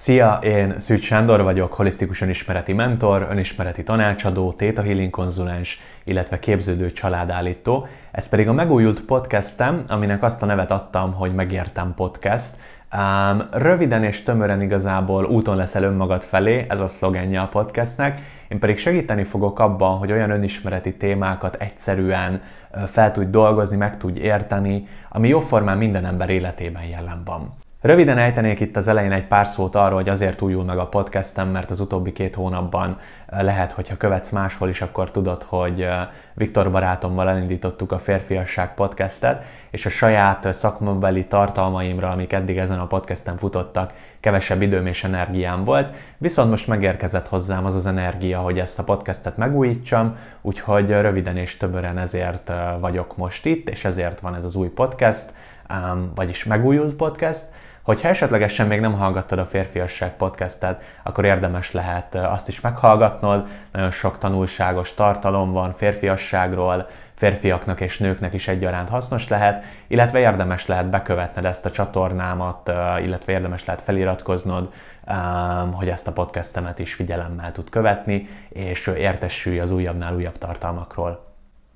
Szia, én Szűcs Sándor vagyok, holisztikus önismereti mentor, önismereti tanácsadó, Theta Healing konzulens, illetve képződő családállító. Ez pedig a megújult podcastem, aminek azt a nevet adtam, hogy Megértem Podcast. Um, röviden és tömören igazából úton leszel önmagad felé, ez a szlogenje a podcastnek. Én pedig segíteni fogok abban, hogy olyan önismereti témákat egyszerűen fel tudj dolgozni, meg tudj érteni, ami jóformán minden ember életében jelen van. Röviden ejtenék itt az elején egy pár szót arról, hogy azért újul meg a podcastem, mert az utóbbi két hónapban eh, lehet, hogyha követsz máshol is, akkor tudod, hogy eh, Viktor barátommal elindítottuk a Férfiasság podcastet, és a saját szakmabeli tartalmaimra, amik eddig ezen a podcasten futottak, kevesebb időm és energiám volt, viszont most megérkezett hozzám az az energia, hogy ezt a podcastet megújítsam, úgyhogy röviden és többen ezért eh, vagyok most itt, és ezért van ez az új podcast, vagyis megújult podcast, Hogyha esetlegesen még nem hallgattad a Férfiasság podcastet, akkor érdemes lehet azt is meghallgatnod. Nagyon sok tanulságos tartalom van férfiasságról, férfiaknak és nőknek is egyaránt hasznos lehet, illetve érdemes lehet bekövetned ezt a csatornámat, illetve érdemes lehet feliratkoznod, hogy ezt a podcastemet is figyelemmel tud követni, és értesülj az újabbnál újabb tartalmakról.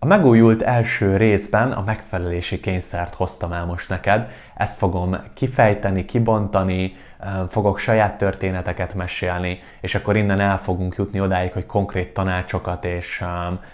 A megújult első részben a megfelelési kényszert hoztam el most neked. Ezt fogom kifejteni, kibontani, fogok saját történeteket mesélni, és akkor innen el fogunk jutni odáig, hogy konkrét tanácsokat és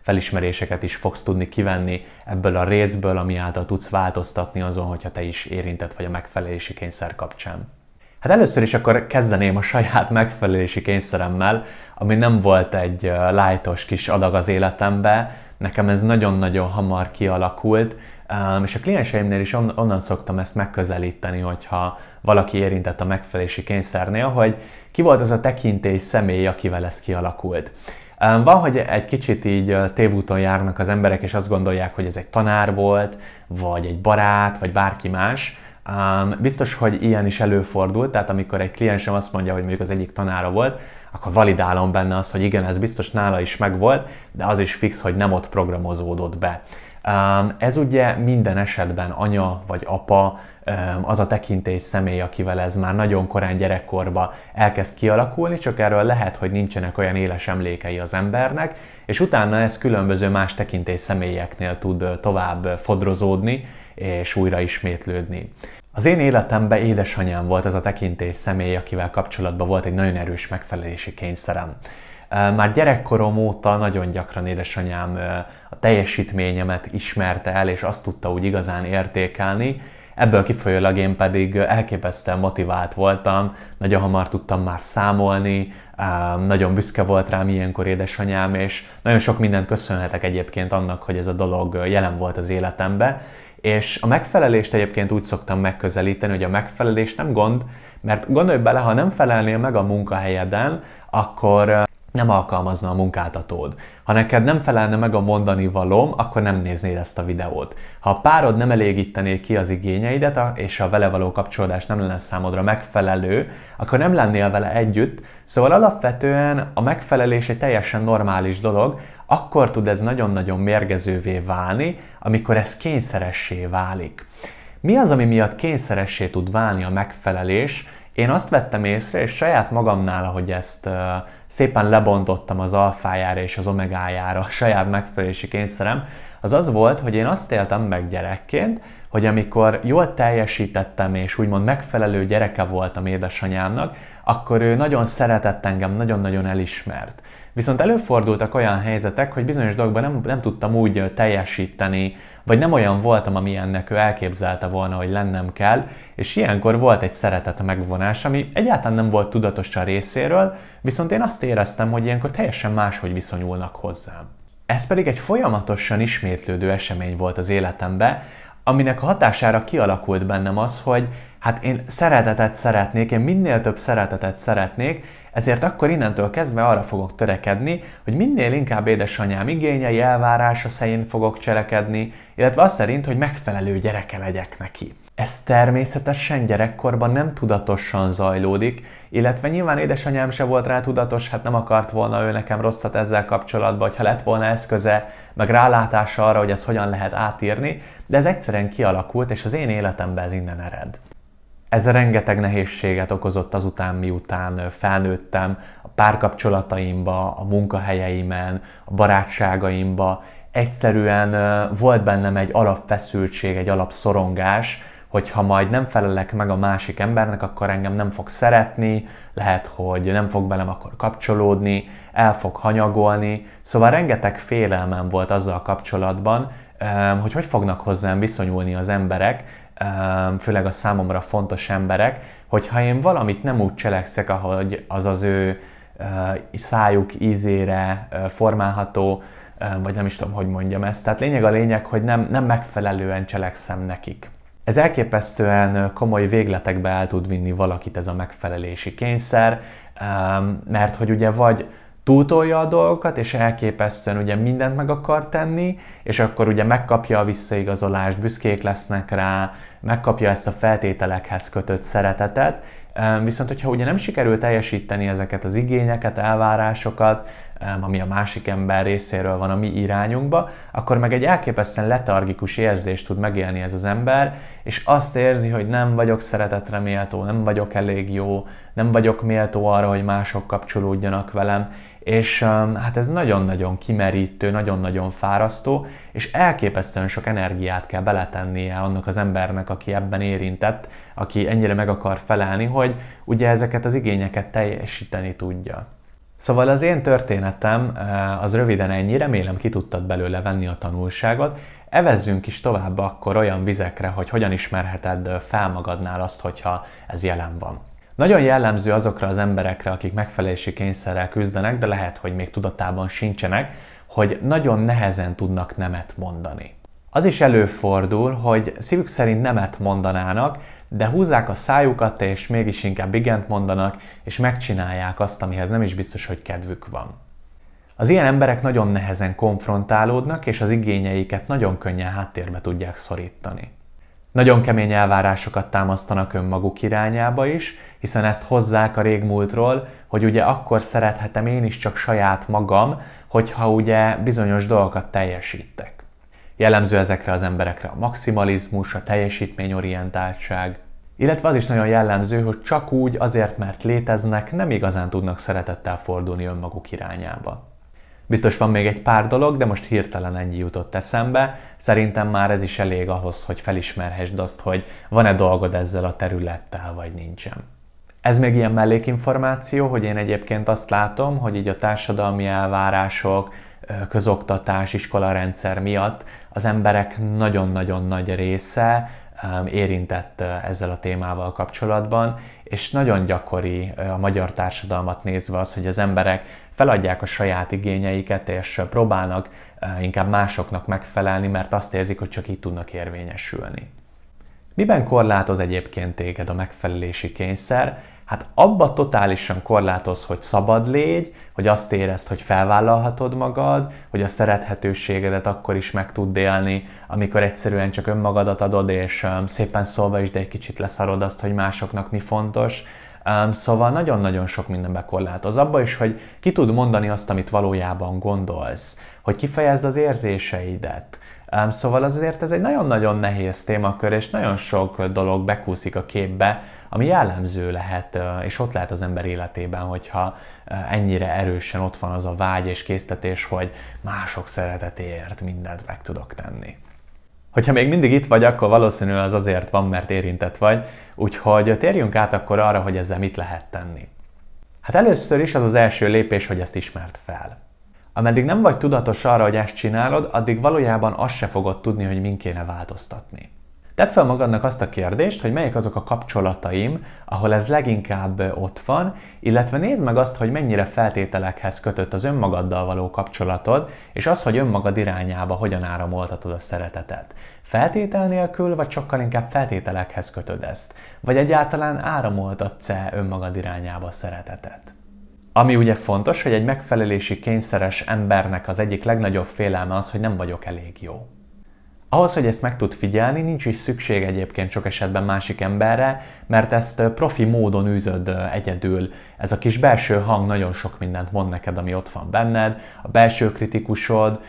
felismeréseket is fogsz tudni kivenni ebből a részből, ami által tudsz változtatni azon, hogyha te is érintett vagy a megfelelési kényszer kapcsán. Hát először is akkor kezdeném a saját megfelelési kényszeremmel, ami nem volt egy lájtos kis adag az életembe, nekem ez nagyon-nagyon hamar kialakult, és a klienseimnél is onnan szoktam ezt megközelíteni, hogyha valaki érintett a megfelelési kényszernél, hogy ki volt az a tekintély személy, akivel ez kialakult. Van, hogy egy kicsit így tévúton járnak az emberek, és azt gondolják, hogy ez egy tanár volt, vagy egy barát, vagy bárki más, Um, biztos, hogy ilyen is előfordult, tehát amikor egy kliensem azt mondja, hogy mondjuk az egyik tanára volt, akkor validálom benne azt, hogy igen, ez biztos nála is megvolt, de az is fix, hogy nem ott programozódott be. Ez ugye minden esetben anya vagy apa, az a tekintély személy, akivel ez már nagyon korán gyerekkorba elkezd kialakulni, csak erről lehet, hogy nincsenek olyan éles emlékei az embernek, és utána ez különböző más tekintély személyeknél tud tovább fodrozódni, és újra ismétlődni. Az én életemben édesanyám volt ez a tekintély személy, akivel kapcsolatban volt egy nagyon erős megfelelési kényszerem. Már gyerekkorom óta nagyon gyakran édesanyám a teljesítményemet ismerte el, és azt tudta úgy igazán értékelni, Ebből kifolyólag én pedig elképesztően motivált voltam, nagyon hamar tudtam már számolni, nagyon büszke volt rám ilyenkor édesanyám, és nagyon sok mindent köszönhetek egyébként annak, hogy ez a dolog jelen volt az életembe, és a megfelelést egyébként úgy szoktam megközelíteni, hogy a megfelelés nem gond, mert gondolj bele, ha nem felelnél meg a munkahelyeden, akkor nem alkalmazna a munkáltatód. Ha neked nem felelne meg a mondani valóm, akkor nem néznéd ezt a videót. Ha a párod nem elégítené ki az igényeidet, és a vele való kapcsolódás nem lenne számodra megfelelő, akkor nem lennél vele együtt. Szóval alapvetően a megfelelés egy teljesen normális dolog, akkor tud ez nagyon-nagyon mérgezővé válni, amikor ez kényszeressé válik. Mi az, ami miatt kényszeressé tud válni a megfelelés? Én azt vettem észre, és saját magamnál, ahogy ezt szépen lebontottam az alfájára és az omegájára, a saját megfelelési kényszerem, az az volt, hogy én azt éltem meg gyerekként, hogy amikor jól teljesítettem és úgymond megfelelő gyereke voltam édesanyámnak, akkor ő nagyon szeretett engem, nagyon-nagyon elismert. Viszont előfordultak olyan helyzetek, hogy bizonyos dolgokban nem, nem tudtam úgy teljesíteni, vagy nem olyan voltam, amilyennek ő elképzelte volna, hogy lennem kell, és ilyenkor volt egy szeretet megvonás, ami egyáltalán nem volt tudatos a részéről, viszont én azt éreztem, hogy ilyenkor teljesen máshogy viszonyulnak hozzám. Ez pedig egy folyamatosan ismétlődő esemény volt az életemben, aminek a hatására kialakult bennem az, hogy hát én szeretetet szeretnék, én minél több szeretetet szeretnék, ezért akkor innentől kezdve arra fogok törekedni, hogy minél inkább édesanyám igényei, elvárása szerint fogok cselekedni, illetve az szerint, hogy megfelelő gyereke legyek neki. Ez természetesen gyerekkorban nem tudatosan zajlódik, illetve nyilván édesanyám se volt rá tudatos, hát nem akart volna ő nekem rosszat ezzel kapcsolatban, hogyha lett volna eszköze, meg rálátása arra, hogy ezt hogyan lehet átírni, de ez egyszerűen kialakult, és az én életemben ez innen ered. Ez rengeteg nehézséget okozott azután, miután felnőttem a párkapcsolataimba, a munkahelyeimen, a barátságaimba. Egyszerűen volt bennem egy alapfeszültség, egy alapszorongás, hogy ha majd nem felelek meg a másik embernek, akkor engem nem fog szeretni, lehet, hogy nem fog velem akkor kapcsolódni, el fog hanyagolni. Szóval rengeteg félelmem volt azzal kapcsolatban, hogy hogy fognak hozzám viszonyulni az emberek, főleg a számomra fontos emberek, hogyha én valamit nem úgy cselekszek, ahogy az az ő szájuk ízére formálható, vagy nem is tudom, hogy mondjam ezt. Tehát lényeg a lényeg, hogy nem, nem megfelelően cselekszem nekik. Ez elképesztően komoly végletekbe el tud vinni valakit ez a megfelelési kényszer, mert hogy ugye vagy túltolja a dolgokat, és elképesztően ugye mindent meg akar tenni, és akkor ugye megkapja a visszaigazolást, büszkék lesznek rá, megkapja ezt a feltételekhez kötött szeretetet, Viszont, hogyha ugye nem sikerül teljesíteni ezeket az igényeket, elvárásokat, ami a másik ember részéről van a mi irányunkba, akkor meg egy elképesztően letargikus érzést tud megélni ez az ember, és azt érzi, hogy nem vagyok szeretetre méltó, nem vagyok elég jó, nem vagyok méltó arra, hogy mások kapcsolódjanak velem, és hát ez nagyon-nagyon kimerítő, nagyon-nagyon fárasztó, és elképesztően sok energiát kell beletennie annak az embernek, aki ebben érintett, aki ennyire meg akar felelni, hogy ugye ezeket az igényeket teljesíteni tudja. Szóval az én történetem az röviden ennyi, remélem ki tudtad belőle venni a tanulságot. Evezzünk is tovább akkor olyan vizekre, hogy hogyan ismerheted fel magadnál azt, hogyha ez jelen van. Nagyon jellemző azokra az emberekre, akik megfelelési kényszerrel küzdenek, de lehet, hogy még tudatában sincsenek, hogy nagyon nehezen tudnak nemet mondani. Az is előfordul, hogy szívük szerint nemet mondanának, de húzzák a szájukat, és mégis inkább igent mondanak, és megcsinálják azt, amihez nem is biztos, hogy kedvük van. Az ilyen emberek nagyon nehezen konfrontálódnak, és az igényeiket nagyon könnyen háttérbe tudják szorítani. Nagyon kemény elvárásokat támasztanak önmaguk irányába is, hiszen ezt hozzák a régmúltról, hogy ugye akkor szerethetem én is csak saját magam, hogyha ugye bizonyos dolgokat teljesítek. Jellemző ezekre az emberekre a maximalizmus, a teljesítményorientáltság, illetve az is nagyon jellemző, hogy csak úgy azért, mert léteznek, nem igazán tudnak szeretettel fordulni önmaguk irányába. Biztos van még egy pár dolog, de most hirtelen ennyi jutott eszembe. Szerintem már ez is elég ahhoz, hogy felismerhessd azt, hogy van-e dolgod ezzel a területtel, vagy nincsen. Ez még ilyen mellékinformáció, hogy én egyébként azt látom, hogy így a társadalmi elvárások, közoktatás, iskolarendszer miatt az emberek nagyon-nagyon nagy része érintett ezzel a témával kapcsolatban, és nagyon gyakori a magyar társadalmat nézve az, hogy az emberek feladják a saját igényeiket, és próbálnak inkább másoknak megfelelni, mert azt érzik, hogy csak így tudnak érvényesülni. Miben korlátoz egyébként téged a megfelelési kényszer? Hát abba totálisan korlátoz, hogy szabad légy, hogy azt érezd, hogy felvállalhatod magad, hogy a szerethetőségedet akkor is meg tud élni, amikor egyszerűen csak önmagadat adod, és szépen szólva is, de egy kicsit leszarod azt, hogy másoknak mi fontos. Szóval nagyon-nagyon sok mindenbe korlátoz. Abba is, hogy ki tud mondani azt, amit valójában gondolsz, hogy kifejezd az érzéseidet, Szóval azért ez egy nagyon-nagyon nehéz témakör, és nagyon sok dolog bekúszik a képbe, ami jellemző lehet, és ott lehet az ember életében, hogyha ennyire erősen ott van az a vágy és késztetés, hogy mások szeretetéért mindent meg tudok tenni. Hogyha még mindig itt vagy, akkor valószínűleg az azért van, mert érintett vagy, úgyhogy térjünk át akkor arra, hogy ezzel mit lehet tenni. Hát először is az az első lépés, hogy ezt ismert fel. Ameddig nem vagy tudatos arra, hogy ezt csinálod, addig valójában azt se fogod tudni, hogy min kéne változtatni. Tedd fel magadnak azt a kérdést, hogy melyek azok a kapcsolataim, ahol ez leginkább ott van, illetve nézd meg azt, hogy mennyire feltételekhez kötött az önmagaddal való kapcsolatod, és az, hogy önmagad irányába hogyan áramoltatod a szeretetet. Feltétel nélkül, vagy sokkal inkább feltételekhez kötöd ezt? Vagy egyáltalán áramoltatsz-e önmagad irányába a szeretetet? Ami ugye fontos, hogy egy megfelelési kényszeres embernek az egyik legnagyobb félelme az, hogy nem vagyok elég jó. Ahhoz, hogy ezt meg tud figyelni, nincs is szükség egyébként sok esetben másik emberre, mert ezt profi módon űzöd egyedül. Ez a kis belső hang nagyon sok mindent mond neked, ami ott van benned, a belső kritikusod,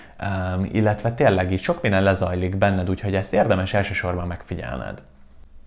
illetve tényleg is sok minden lezajlik benned, úgyhogy ezt érdemes elsősorban megfigyelned.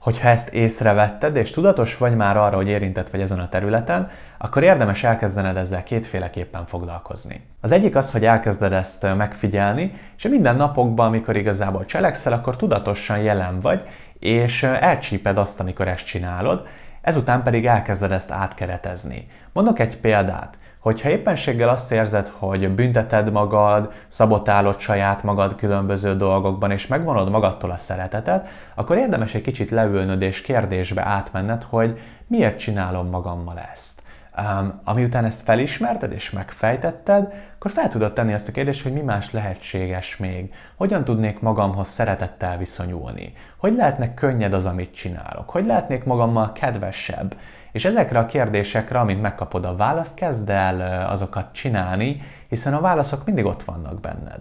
Hogyha ezt észrevetted, és tudatos vagy már arra, hogy érintett vagy ezen a területen, akkor érdemes elkezdened ezzel kétféleképpen foglalkozni. Az egyik az, hogy elkezded ezt megfigyelni, és minden napokban, amikor igazából cselekszel, akkor tudatosan jelen vagy, és elcsíped azt, amikor ezt csinálod, ezután pedig elkezded ezt átkeretezni. Mondok egy példát. Hogyha éppenséggel azt érzed, hogy bünteted magad, szabotálod saját magad különböző dolgokban, és megvonod magadtól a szeretetet, akkor érdemes egy kicsit leülnöd és kérdésbe átmenned, hogy miért csinálom magammal ezt. Um, amiután ezt felismerted és megfejtetted, akkor fel tudod tenni azt a kérdést, hogy mi más lehetséges még. Hogyan tudnék magamhoz szeretettel viszonyulni? Hogy lehetne könnyed az, amit csinálok? Hogy lehetnék magammal kedvesebb? És ezekre a kérdésekre, amint megkapod a választ, kezd el azokat csinálni, hiszen a válaszok mindig ott vannak benned.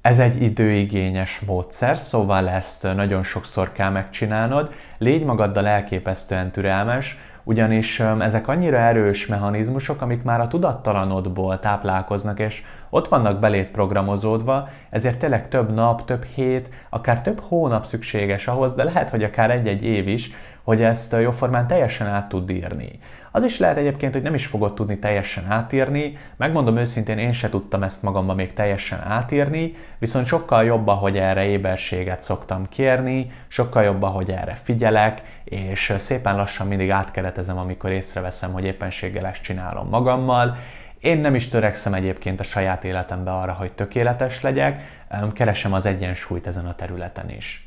Ez egy időigényes módszer, szóval ezt nagyon sokszor kell megcsinálnod. Légy magaddal elképesztően türelmes, ugyanis ezek annyira erős mechanizmusok, amik már a tudattalanodból táplálkoznak, és ott vannak belét programozódva, ezért tényleg több nap, több hét, akár több hónap szükséges ahhoz, de lehet, hogy akár egy-egy év is, hogy ezt jóformán teljesen át tud írni. Az is lehet egyébként, hogy nem is fogod tudni teljesen átírni, megmondom őszintén, én se tudtam ezt magamban még teljesen átírni, viszont sokkal jobb, hogy erre éberséget szoktam kérni, sokkal jobb, hogy erre figyelek, és szépen lassan mindig átkeretezem, amikor észreveszem, hogy éppenséggel ezt csinálom magammal, én nem is törekszem egyébként a saját életembe arra, hogy tökéletes legyek, keresem az egyensúlyt ezen a területen is.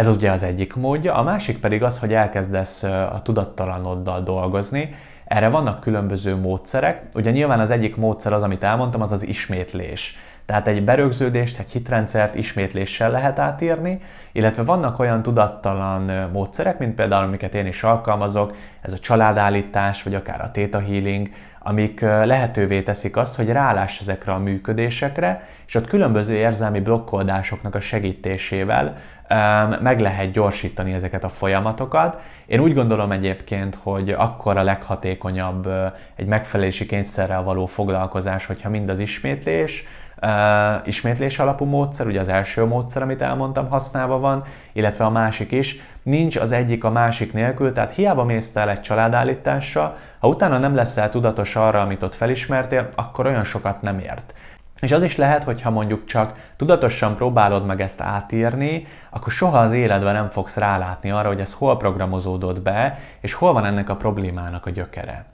Ez ugye az egyik módja, a másik pedig az, hogy elkezdesz a tudattalanoddal dolgozni. Erre vannak különböző módszerek. Ugye nyilván az egyik módszer az, amit elmondtam, az az ismétlés. Tehát egy berögződést, egy hitrendszert ismétléssel lehet átírni, illetve vannak olyan tudattalan módszerek, mint például, amiket én is alkalmazok, ez a családállítás, vagy akár a theta healing, amik lehetővé teszik azt, hogy ráláss ezekre a működésekre, és ott különböző érzelmi blokkoldásoknak a segítésével meg lehet gyorsítani ezeket a folyamatokat. Én úgy gondolom egyébként, hogy akkor a leghatékonyabb egy megfelelési kényszerrel való foglalkozás, hogyha mind az ismétlés, ismétlés alapú módszer, ugye az első módszer, amit elmondtam, használva van, illetve a másik is. Nincs az egyik a másik nélkül, tehát hiába mész el egy családállításra, ha utána nem leszel tudatos arra, amit ott felismertél, akkor olyan sokat nem ért. És az is lehet, hogy ha mondjuk csak tudatosan próbálod meg ezt átírni, akkor soha az életben nem fogsz rálátni arra, hogy ez hol programozódott be, és hol van ennek a problémának a gyökere.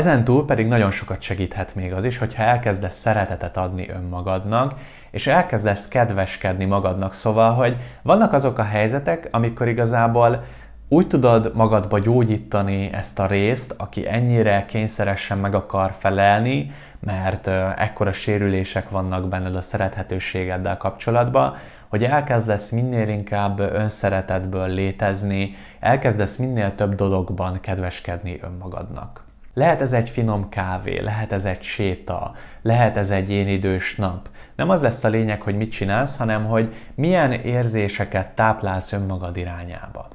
Ezen túl pedig nagyon sokat segíthet még az is, hogyha elkezdesz szeretetet adni önmagadnak, és elkezdesz kedveskedni magadnak, szóval, hogy vannak azok a helyzetek, amikor igazából úgy tudod magadba gyógyítani ezt a részt, aki ennyire kényszeresen meg akar felelni, mert ekkora sérülések vannak benned a szerethetőségeddel kapcsolatban, hogy elkezdesz minél inkább önszeretetből létezni, elkezdesz minél több dologban kedveskedni önmagadnak. Lehet ez egy finom kávé, lehet ez egy séta, lehet ez egy én idős nap. Nem az lesz a lényeg, hogy mit csinálsz, hanem hogy milyen érzéseket táplálsz önmagad irányába.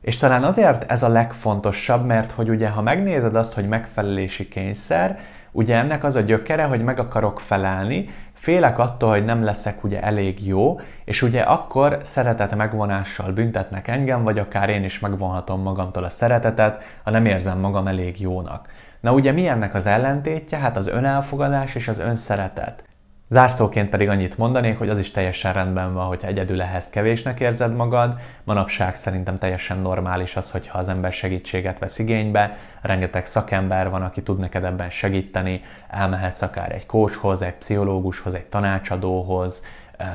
És talán azért ez a legfontosabb, mert hogy ugye ha megnézed azt, hogy megfelelési kényszer, ugye ennek az a gyökere, hogy meg akarok felelni, félek attól, hogy nem leszek ugye elég jó, és ugye akkor szeretet megvonással büntetnek engem, vagy akár én is megvonhatom magamtól a szeretetet, ha nem érzem magam elég jónak. Na ugye mi ennek az ellentétje? Hát az önelfogadás és az önszeretet. Zárszóként pedig annyit mondanék, hogy az is teljesen rendben van, hogyha egyedül ehhez kevésnek érzed magad. Manapság szerintem teljesen normális az, hogyha az ember segítséget vesz igénybe. Rengeteg szakember van, aki tud neked ebben segíteni. Elmehetsz akár egy coachhoz, egy pszichológushoz, egy tanácsadóhoz,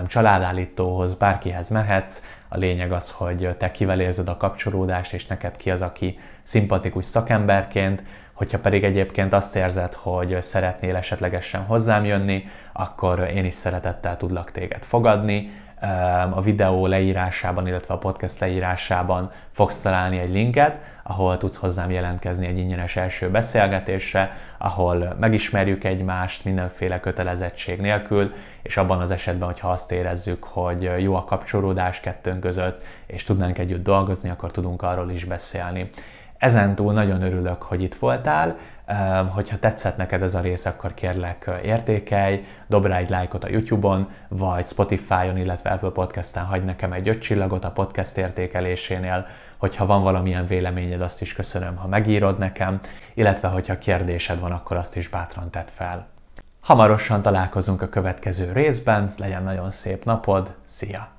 családállítóhoz, bárkihez mehetsz. A lényeg az, hogy te kivel érzed a kapcsolódást, és neked ki az, aki szimpatikus szakemberként. Hogyha pedig egyébként azt érzed, hogy szeretnél esetlegesen hozzám jönni, akkor én is szeretettel tudlak téged fogadni. A videó leírásában, illetve a podcast leírásában fogsz találni egy linket, ahol tudsz hozzám jelentkezni egy ingyenes első beszélgetésre, ahol megismerjük egymást mindenféle kötelezettség nélkül, és abban az esetben, hogyha azt érezzük, hogy jó a kapcsolódás kettőnk között, és tudnánk együtt dolgozni, akkor tudunk arról is beszélni. Ezentúl nagyon örülök, hogy itt voltál, Hogyha tetszett neked ez a rész, akkor kérlek értékelj, dob rá egy lájkot a YouTube-on, vagy Spotify-on, illetve Apple Podcast-en hagy nekem egy öt csillagot a podcast értékelésénél. Hogyha van valamilyen véleményed, azt is köszönöm, ha megírod nekem, illetve hogyha kérdésed van, akkor azt is bátran tedd fel. Hamarosan találkozunk a következő részben, legyen nagyon szép napod, szia!